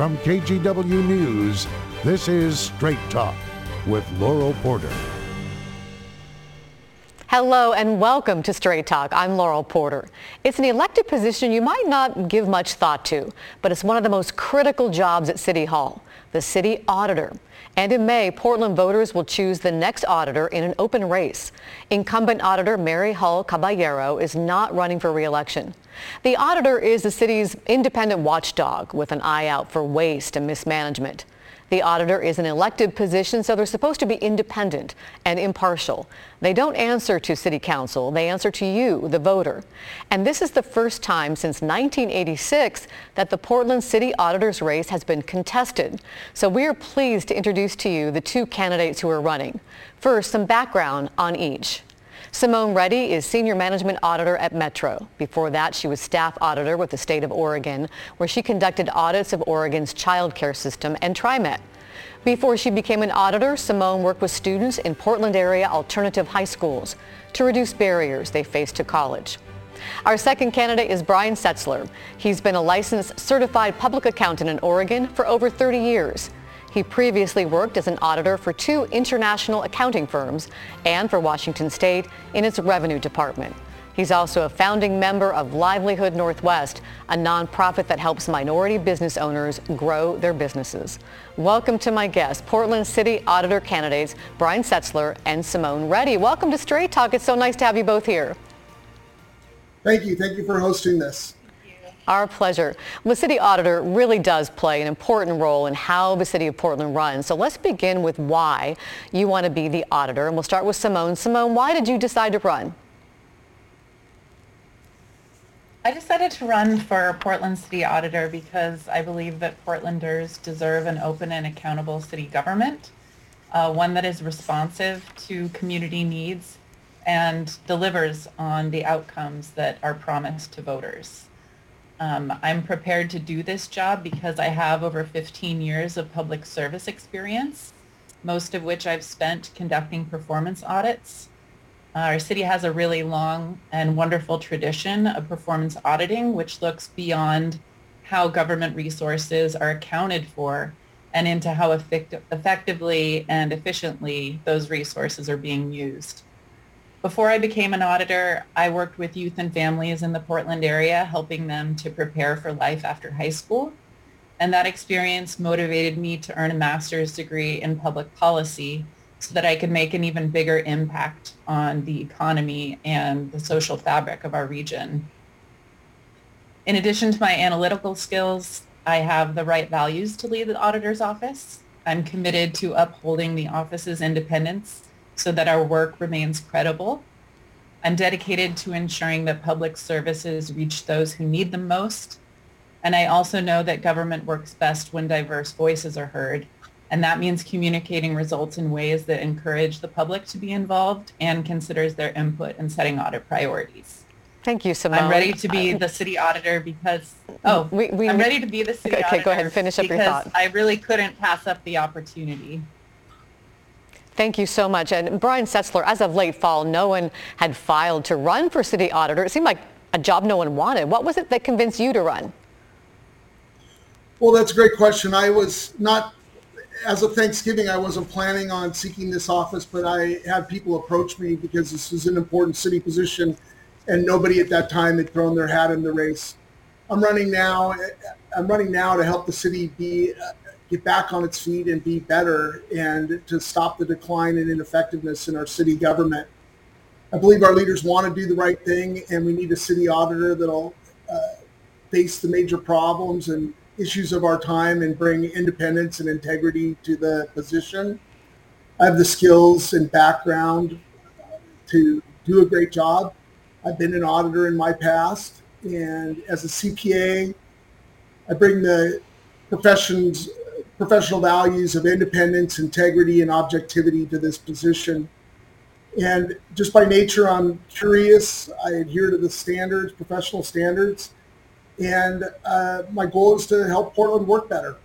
From KGW News, this is Straight Talk with Laurel Porter. Hello and welcome to Straight Talk. I'm Laurel Porter. It's an elected position you might not give much thought to, but it's one of the most critical jobs at City Hall, the city auditor. And in May, Portland voters will choose the next auditor in an open race. Incumbent auditor Mary Hull Caballero is not running for re-election. The auditor is the city's independent watchdog with an eye out for waste and mismanagement. The auditor is an elected position, so they're supposed to be independent and impartial. They don't answer to city council. They answer to you, the voter. And this is the first time since 1986 that the Portland City Auditor's race has been contested. So we are pleased to introduce to you the two candidates who are running. First, some background on each. Simone Rede is Senior Management Auditor at Metro. Before that, she was Staff Auditor with the state of Oregon, where she conducted audits of Oregon's child care system and TriMet. Before she became an auditor, Simone worked with students in Portland area alternative high schools to reduce barriers they face to college. Our second candidate is Brian Setzler. He's been a licensed certified public accountant in Oregon for over 30 years. He previously worked as an auditor for two international accounting firms and for Washington State in its revenue department. He's also a founding member of Livelihood Northwest, a nonprofit that helps minority business owners grow their businesses. Welcome to my guests, Portland City Auditor candidates Brian Setzler and Simone Rede. Welcome to Straight Talk. It's so nice to have you both here. Thank you. Thank you for hosting this. Our pleasure. The city auditor really does play an important role in how the city of Portland runs. So let's begin with why you want to be the auditor. And we'll start with Simone. Simone, why did you decide to run? I decided to run for Portland City Auditor because I believe that Portlanders deserve an open and accountable city government, uh, one that is responsive to community needs and delivers on the outcomes that are promised to voters. Um, I'm prepared to do this job because I have over 15 years of public service experience, most of which I've spent conducting performance audits. Uh, our city has a really long and wonderful tradition of performance auditing, which looks beyond how government resources are accounted for and into how effect- effectively and efficiently those resources are being used. Before I became an auditor, I worked with youth and families in the Portland area, helping them to prepare for life after high school. And that experience motivated me to earn a master's degree in public policy so that I could make an even bigger impact on the economy and the social fabric of our region. In addition to my analytical skills, I have the right values to lead the auditor's office. I'm committed to upholding the office's independence so that our work remains credible. I'm dedicated to ensuring that public services reach those who need them most. And I also know that government works best when diverse voices are heard. And that means communicating results in ways that encourage the public to be involved and considers their input in setting audit priorities. Thank you, Simone. I'm ready to be uh, the city auditor because, oh, we, we, I'm ready to be the city okay, auditor. Okay, go ahead and finish up your thought. I really couldn't pass up the opportunity. Thank you so much. And Brian Setzler, as of late fall, no one had filed to run for city auditor. It seemed like a job no one wanted. What was it that convinced you to run? Well, that's a great question. I was not, as of Thanksgiving, I wasn't planning on seeking this office, but I had people approach me because this is an important city position and nobody at that time had thrown their hat in the race. I'm running now. I'm running now to help the city be get back on its feet and be better and to stop the decline in ineffectiveness in our city government. I believe our leaders want to do the right thing and we need a city auditor that'll uh, face the major problems and issues of our time and bring independence and integrity to the position. I have the skills and background to do a great job. I've been an auditor in my past and as a CPA, I bring the profession's professional values of independence, integrity, and objectivity to this position. And just by nature, I'm curious. I adhere to the standards, professional standards. And uh, my goal is to help Portland work better.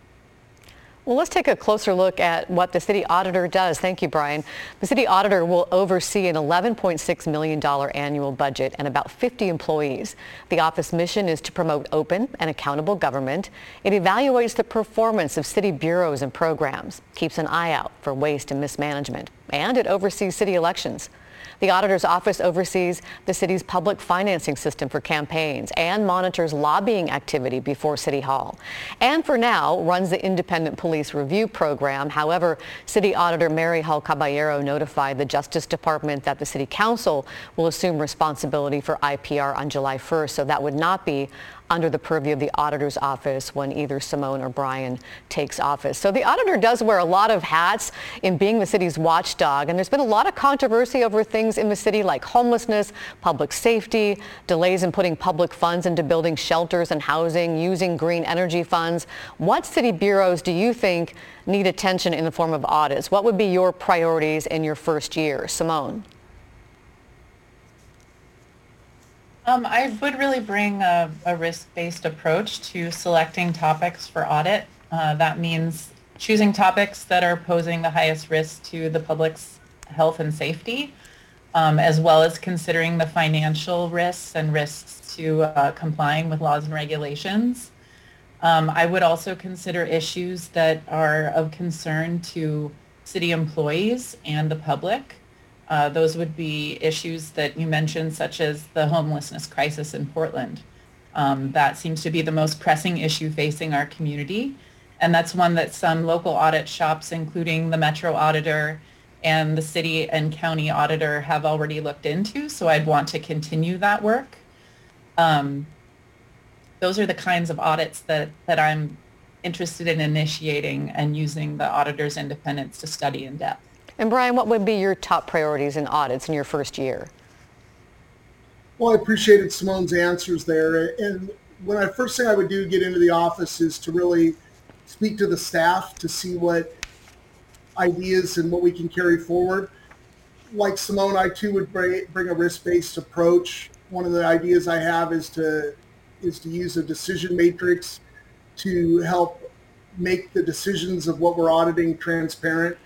Well, let's take a closer look at what the city auditor does. Thank you, Brian. The city auditor will oversee an $11.6 million annual budget and about 50 employees. The office mission is to promote open and accountable government. It evaluates the performance of city bureaus and programs, keeps an eye out for waste and mismanagement, and it oversees city elections. The auditor's office oversees the city's public financing system for campaigns and monitors lobbying activity before City Hall. And for now, runs the independent police review program. However, City Auditor Mary Hull Caballero notified the Justice Department that the City Council will assume responsibility for IPR on July 1st, so that would not be under the purview of the auditor's office when either Simone or Brian takes office. So the auditor does wear a lot of hats in being the city's watchdog, and there's been a lot of controversy over things in the city like homelessness, public safety, delays in putting public funds into building shelters and housing, using green energy funds. What city bureaus do you think need attention in the form of audits? What would be your priorities in your first year? Simone. Um, I would really bring a, a, risk-based approach to selecting topics for audit. Uh, that means choosing topics that are posing the highest risk to the public's health and safety, um, as well as considering the financial risks and risks to uh, complying with laws and regulations. Um, I would also consider issues that are of concern to city employees and the public. Uh, those would be issues that you mentioned, such as the homelessness crisis in Portland. Um, that seems to be the most pressing issue facing our community. And that's one that some local audit shops, including the Metro Auditor and the city and county auditor have already looked into. So I'd want to continue that work. Um, those are the kinds of audits that, that I'm interested in initiating and using the auditor's independence to study in depth. And Brian, what would be your top priorities in audits in your first year? Well, I appreciated Simone's answers there. And when I first thing I would do get into the office is to really speak to the staff to see what ideas and what we can carry forward. Like Simone, I too would bring, bring a risk-based approach. One of the ideas I have is to is to use a decision matrix to help make the decisions of what we're auditing transparent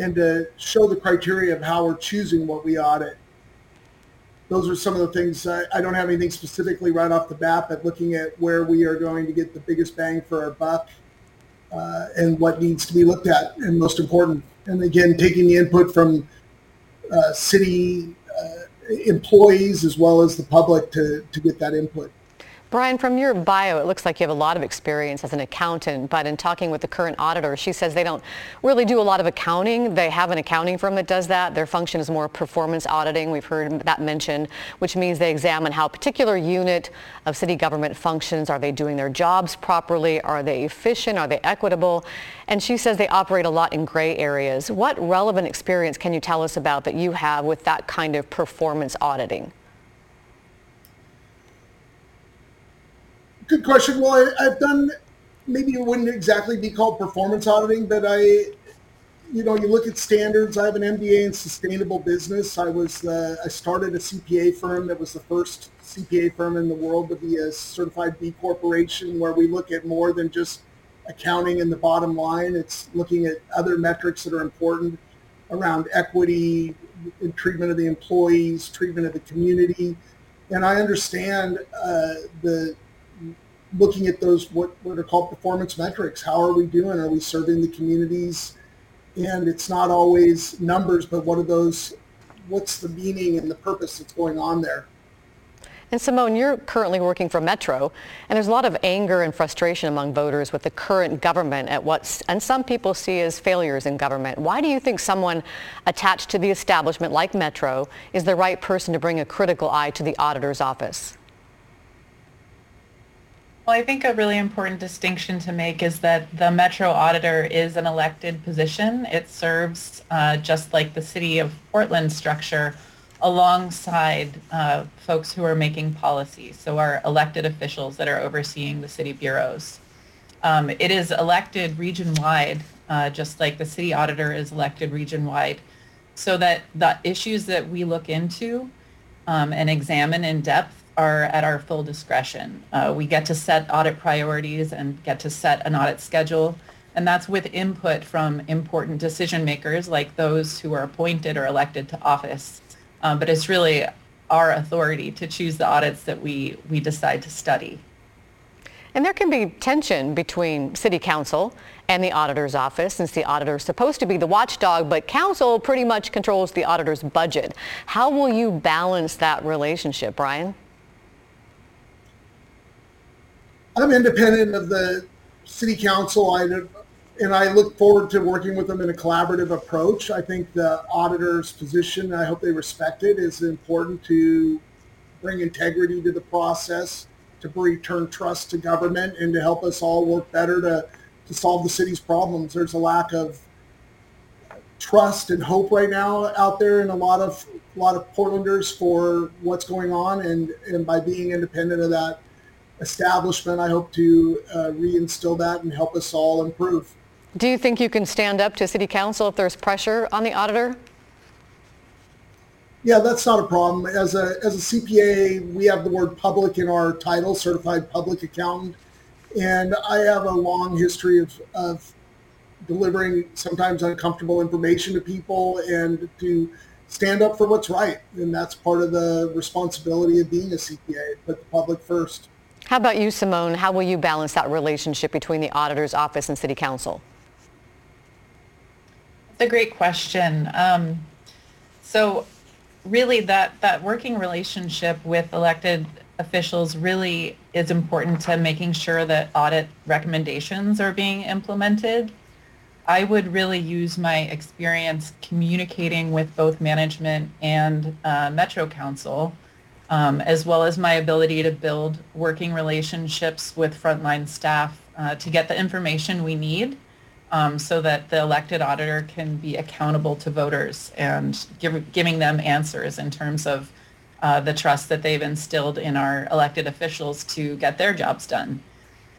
and to show the criteria of how we're choosing what we audit. Those are some of the things. I, I don't have anything specifically right off the bat, but looking at where we are going to get the biggest bang for our buck uh, and what needs to be looked at and most important. And again, taking the input from uh, city uh, employees as well as the public to, to get that input. Brian, from your bio, it looks like you have a lot of experience as an accountant, but in talking with the current auditor, she says they don't really do a lot of accounting. They have an accounting firm that does that. Their function is more performance auditing. We've heard that mentioned, which means they examine how a particular unit of city government functions. Are they doing their jobs properly? Are they efficient? Are they equitable? And she says they operate a lot in gray areas. What relevant experience can you tell us about that you have with that kind of performance auditing? Good question. Well, I, have done maybe it wouldn't exactly be called performance auditing, but I, you know, you look at standards. I have an MBA in sustainable business. I was uh, I started a CPA firm that was the first CPA firm in the world to be a certified B corporation, where we look at more than just accounting and the bottom line. It's looking at other metrics that are important around equity, treatment of the employees, treatment of the community. And I understand uh, the looking at those what, what are called performance metrics. How are we doing? Are we serving the communities? And it's not always numbers, but what are those? What's the meaning and the purpose that's going on there? And Simone, you're currently working for Metro, and there's a lot of anger and frustration among voters with the current government at what and some people see as failures in government. Why do you think someone attached to the establishment like Metro is the right person to bring a critical eye to the auditor's office? Well, I think a really important distinction to make is that the Metro Auditor is an elected position. It serves uh, just like the City of Portland structure alongside uh, folks who are making policy, so our elected officials that are overseeing the city bureaus. Um, it is elected region-wide, uh, just like the city auditor is elected region-wide, so that the issues that we look into um, and examine in depth are at our full discretion. Uh, we get to set audit priorities and get to set an audit schedule And that's with input from important decision makers like those who are appointed or elected to office. Um, but it's really our authority to choose the audits that we, we decide to study. And there can be tension between city council and the auditor's office since the auditor is supposed to be the watchdog, but council pretty much controls the auditor's budget. How will you balance that relationship, Brian? I'm independent of the city council. I, and I look forward to working with them in a collaborative approach. I think the auditor's position, I hope they respect it, is important to bring integrity to the process, to return trust to government, and to help us all work better to, to solve the city's problems. There's a lack of trust and hope right now out there in a lot of a lot of Portlanders for what's going on, and and by being independent of that establishment, I hope to uh, reinstill that and help us all improve. Do you think you can stand up to city council if there's pressure on the auditor? Yeah, that's not a problem. As a as a CPA, we have the word public in our title, certified public accountant, and I have a long history of of delivering sometimes uncomfortable information to people and to stand up for what's right. And that's part of the responsibility of being a CPA, put the public first. How about you, Simone? How will you balance that relationship between the auditor's office and city council? That's a great question. Um, so really that, that working relationship with elected officials really is important to making sure that audit recommendations are being implemented. I would really use my experience communicating with both management and uh, Metro Council, um, as well as my ability to build working relationships with frontline staff uh, to get the information we need um, so that the elected auditor can be accountable to voters and give, giving them answers in terms of uh, the trust that they've instilled in our elected officials to get their jobs done.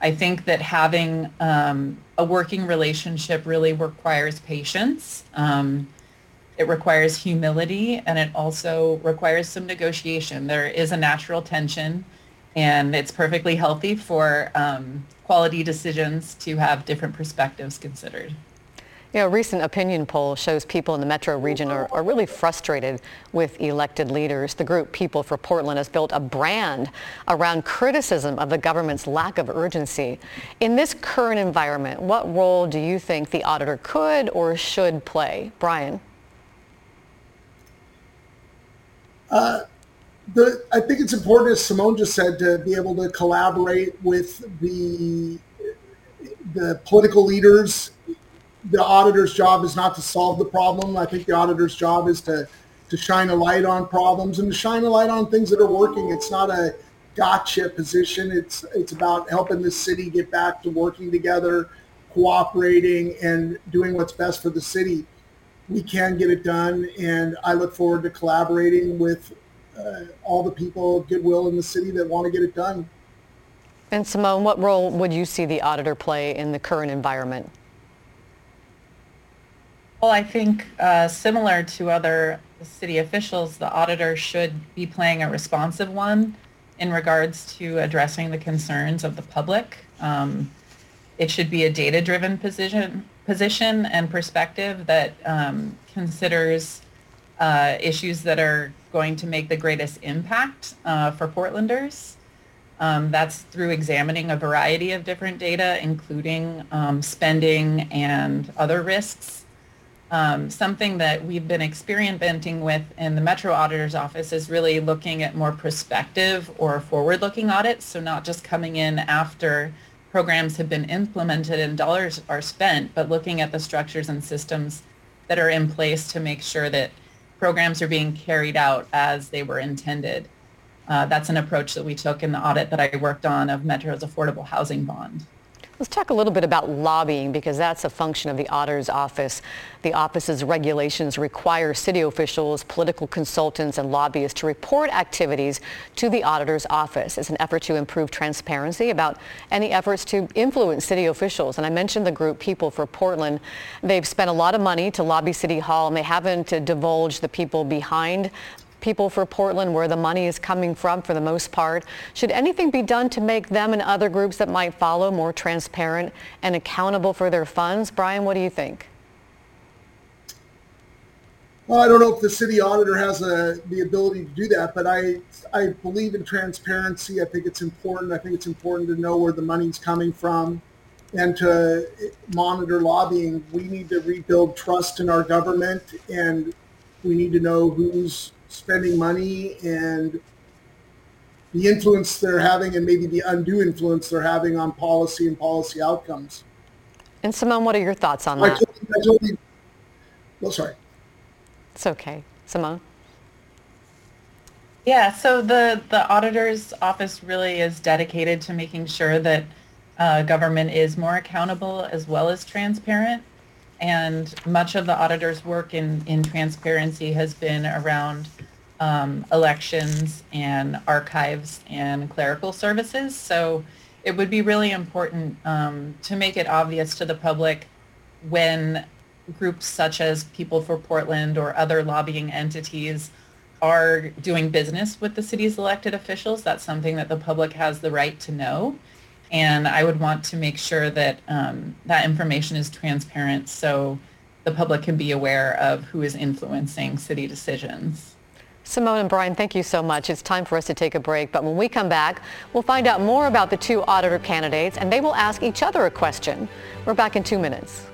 I think that having um, a working relationship really requires patience. Um, it requires humility and it also requires some negotiation. There is a natural tension and it's perfectly healthy for um, quality decisions to have different perspectives considered. You know, a recent opinion poll shows people in the metro region are, are, really frustrated with elected leaders. The group People for Portland has built a brand around criticism of the government's lack of urgency. In this current environment, what role do you think the auditor could or should play? Brian? Uh, the, I think it's important, as Simone just said, to be able to collaborate with the the political leaders. The auditor's job is not to solve the problem. I think the auditor's job is to to shine a light on problems and to shine a light on things that are working. It's not a gotcha position. It's it's about helping the city get back to working together, cooperating, and doing what's best for the city. We can get it done, and I look forward to collaborating with uh, all the people of goodwill in the city that want to get it done. And Simone, what role would you see the auditor play in the current environment? Well, I think uh, similar to other city officials, the auditor should be playing a responsive one in regards to addressing the concerns of the public. Um, it should be a data-driven position, position and perspective that um, considers uh, issues that are going to make the greatest impact uh, for Portlanders. Um, that's through examining a variety of different data, including um, spending and other risks. Um, something that we've been experimenting with in the Metro Auditor's Office is really looking at more prospective or forward-looking audits, so not just coming in after programs have been implemented and dollars are spent, but looking at the structures and systems that are in place to make sure that programs are being carried out as they were intended. Uh, that's an approach that we took in the audit that I worked on of Metro's affordable housing bond. Let's talk a little bit about lobbying because that's a function of the auditor's office. The office's regulations require city officials, political consultants, and lobbyists to report activities to the auditor's office. It's an effort to improve transparency about any efforts to influence city officials. And I mentioned the group People for Portland. They've spent a lot of money to lobby City Hall and they haven't divulged the people behind People for Portland, where the money is coming from for the most part. Should anything be done to make them and other groups that might follow more transparent and accountable for their funds? Brian, what do you think? Well, I don't know if the city auditor has a, the ability to do that, but I I believe in transparency. I think it's important. I think it's important to know where the money's coming from and to eh, monitor lobbying. We need to rebuild trust in our government and we need to know who's spending money and the influence they're having and maybe the undue influence they're having on policy and policy outcomes. And Simone, what are your thoughts on I that? Told, I told you, well, sorry. It's okay. Simone? Yeah, so the, the auditor's office really is dedicated to making sure that uh, government is more accountable as well as transparent. And much of the auditor's work in, in transparency has been around um, elections and archives and clerical services. So it would be really important um, to make it obvious to the public when groups such as People for Portland or other lobbying entities are doing business with the city's elected officials. That's something that the public has the right to know. And I would want to make sure that um, that information is transparent so the public can be aware of who is influencing city decisions. Simone and Brian, thank you so much. It's time for us to take a break, but when we come back, we'll find out more about the two auditor candidates and they will ask each other a question. We're back in two minutes.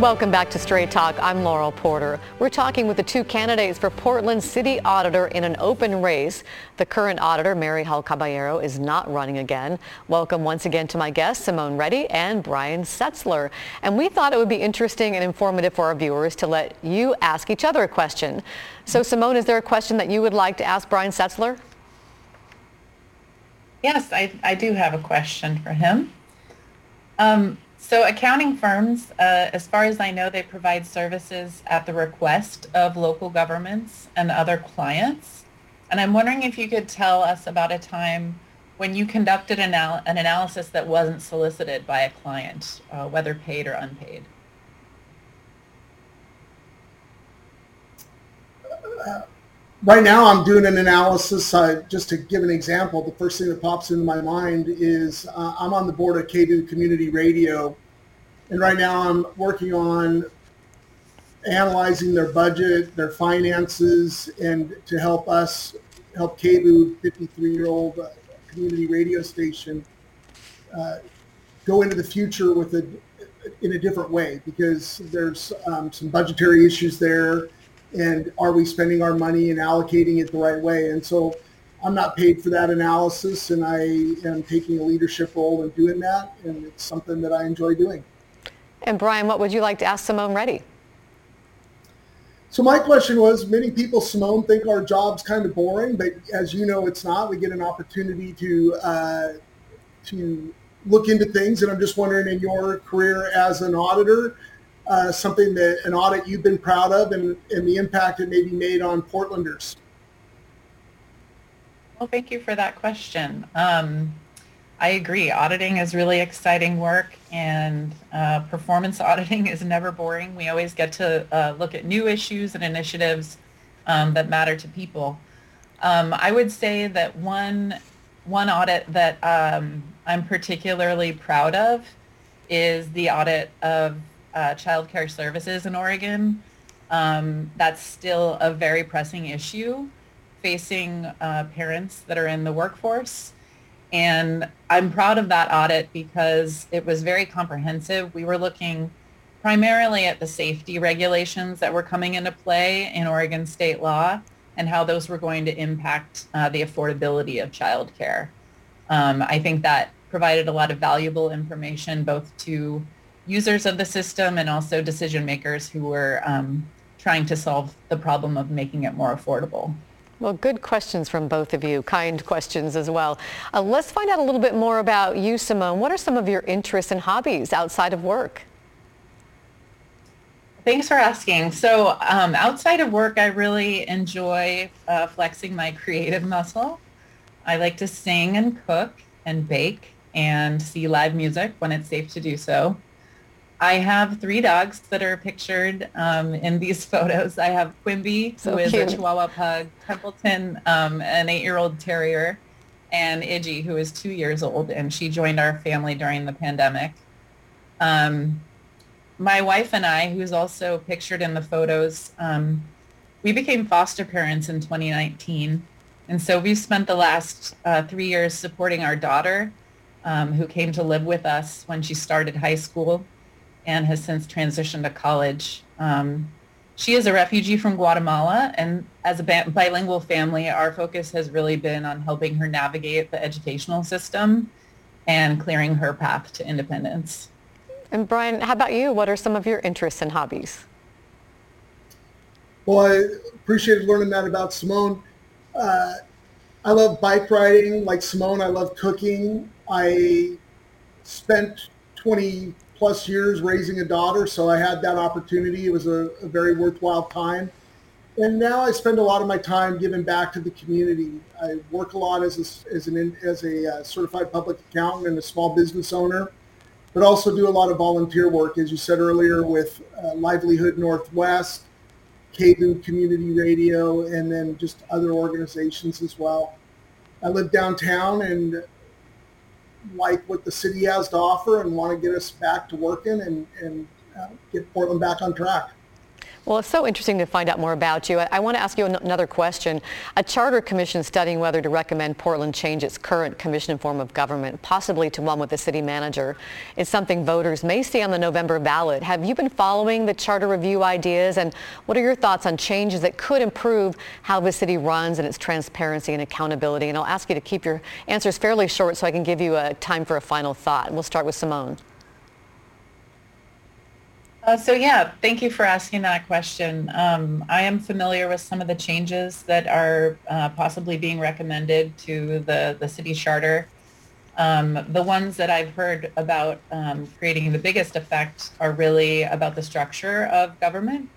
Welcome back to Straight Talk. I'm Laurel Porter. We're talking with the two candidates for Portland City Auditor in an open race. The current auditor, Mary Hull Caballero, is not running again. Welcome once again to my guests, Simone Rede and Brian Setzler. And we thought it would be interesting and informative for our viewers to let you ask each other a question. So Simone, is there a question that you would like to ask Brian Setzler? Yes, I, I do have a question for him. Um, so accounting firms, uh, as far as I know, they provide services at the request of local governments and other clients. And I'm wondering if you could tell us about a time when you conducted an, al- an analysis that wasn't solicited by a client, uh, whether paid or unpaid. Right now I'm doing an analysis. Uh, just to give an example, the first thing that pops into my mind is uh, I'm on the board of KBOO Community Radio, and right now I'm working on analyzing their budget, their finances, and to help us help KBOO, 53-year-old uh, community radio station, uh, go into the future with a in a different way because there's um, some budgetary issues there and are we spending our money and allocating it the right way? And so I'm not paid for that analysis and I am taking a leadership role in doing that and it's something that I enjoy doing. And Brian, what would you like to ask Simone Rede? So my question was, many people, Simone, think our job's kind of boring, but as you know, it's not. We get an opportunity to uh, to look into things, and I'm just wondering, in your career as an auditor, uh, something that an audit you've been proud of and, and the impact it maybe made on Portlanders? Well, thank you for that question. Um, I agree. Auditing is really exciting work and uh, performance auditing is never boring. We always get to uh, look at new issues and initiatives um, that matter to people. Um, I would say that one, one audit that um, I'm particularly proud of is the audit of uh, child care services in Oregon. Um, that's still a very pressing issue facing uh, parents that are in the workforce. And I'm proud of that audit because it was very comprehensive. We were looking primarily at the safety regulations that were coming into play in Oregon state law and how those were going to impact uh, the affordability of childcare. Um, I think that provided a lot of valuable information both to users of the system and also decision makers who were um, trying to solve the problem of making it more affordable. Well, good questions from both of you, kind questions as well. Uh, let's find out a little bit more about you, Simone. What are some of your interests and hobbies outside of work? Thanks for asking. So um, outside of work, I really enjoy uh, flexing my creative muscle. I like to sing and cook and bake and see live music when it's safe to do so. I have three dogs that are pictured um, in these photos. I have Quimby, So who is cute. a Chihuahua pug, Templeton, um, an eight-year-old terrier, and Iggy, who is two years old, and she joined our family during the pandemic. Um, my wife and I, who's also pictured in the photos, um, we became foster parents in 2019. And so we've spent the last uh, three years supporting our daughter, um, who came to live with us when she started high school and has since transitioned to college. Um, she is a refugee from Guatemala, and as a ba- bilingual family, our focus has really been on helping her navigate the educational system and clearing her path to independence. And Brian, how about you? What are some of your interests and hobbies? Well, I appreciated learning that about Simone. Uh, I love bike riding like Simone. I love cooking. I spent 20 plus years raising a daughter, so I had that opportunity. It was a, a very worthwhile time. And now I spend a lot of my time giving back to the community. I work a lot as a, as an as a uh, certified public accountant and a small business owner, but also do a lot of volunteer work, as you said earlier, with uh, Livelihood Northwest, KBOO Community Radio, and then just other organizations as well. I live downtown and like what the city has to offer and want to get us back to working and, and uh, get Portland back on track. Well, it's so interesting to find out more about you. I, I want to ask you an- another question. A charter commission studying whether to recommend Portland change its current commission form of government, possibly to one with a city manager, is something voters may see on the November ballot. Have you been following the charter review ideas, and what are your thoughts on changes that could improve how the city runs and its transparency and accountability? And I'll ask you to keep your answers fairly short so I can give you a time for a final thought. We'll start with Simone. Uh, so yeah, thank you for asking that question. Um, I am familiar with some of the changes that are uh, possibly being recommended to the, the city charter. Um, the ones that I've heard about um, creating the biggest effect are really about the structure of government.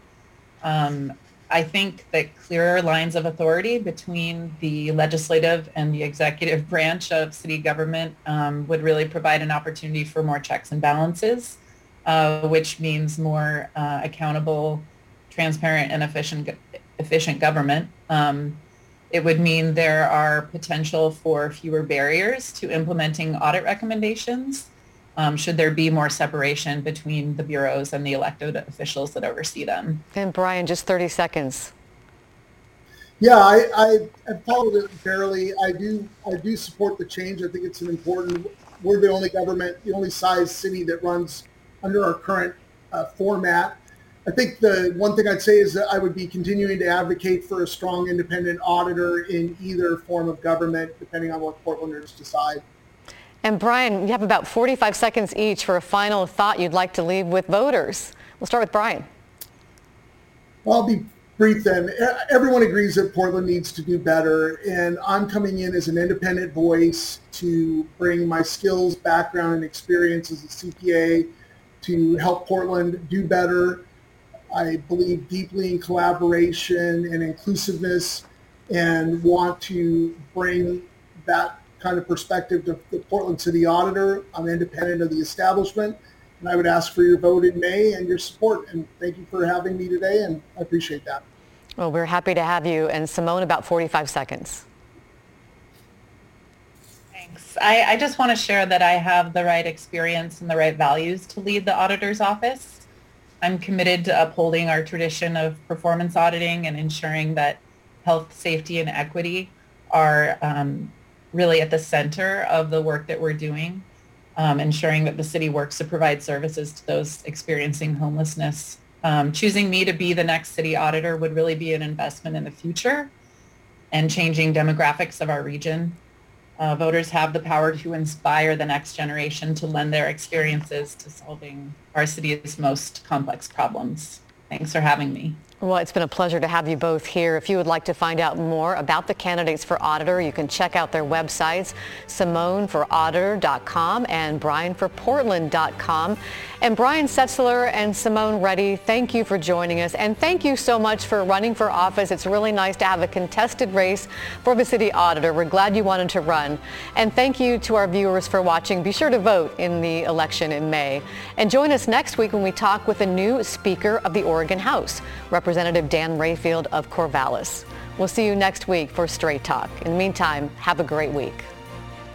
Um, I think that clearer lines of authority between the legislative and the executive branch of city government um, would really provide an opportunity for more checks and balances uh, which means more uh, accountable, transparent, and efficient efficient government. Um, it would mean there are potential for fewer barriers to implementing audit recommendations. Um, should there be more separation between the bureaus and the elected officials that oversee them? And Brian, just 30 seconds. Yeah, I, I, I followed it fairly. I do I do support the change. I think it's an important. We're the only government, the only size city that runs under our current uh, format. I think the one thing I'd say is that I would be continuing to advocate for a strong independent auditor in either form of government, depending on what Portlanders decide. And Brian, you have about 45 seconds each for a final thought you'd like to leave with voters. We'll start with Brian. Well, I'll be brief then. Everyone agrees that Portland needs to do better, and I'm coming in as an independent voice to bring my skills, background, and experience as a CPA to help Portland do better. I believe deeply in collaboration and inclusiveness and want to bring that kind of perspective to the Portland City Auditor. I'm independent of the establishment and I would ask for your vote in May and your support. And thank you for having me today and I appreciate that. Well, we're happy to have you. And Simone, about 45 seconds. Thanks. I, I just want to share that I have the right experience and the right values to lead the auditor's office. I'm committed to upholding our tradition of performance auditing and ensuring that health, safety, and equity are um, really at the center of the work that we're doing, um, ensuring that the city works to provide services to those experiencing homelessness. Um, choosing me to be the next city auditor would really be an investment in the future and changing demographics of our region. Uh, voters have the power to inspire the next generation to lend their experiences to solving our city's most complex problems. Thanks for having me. Well, it's been a pleasure to have you both here. If you would like to find out more about the candidates for auditor, you can check out their websites, simoneforauditor.com and brianforportland.com. And Brian Setzler and Simone Rede, thank you for joining us. And thank you so much for running for office. It's really nice to have a contested race for the city auditor. We're glad you wanted to run. And thank you to our viewers for watching. Be sure to vote in the election in May. And join us next week when we talk with the new Speaker of the Oregon House, Representative Representative Dan Rayfield of Corvallis. We'll see you next week for Straight Talk. In the meantime, have a great week.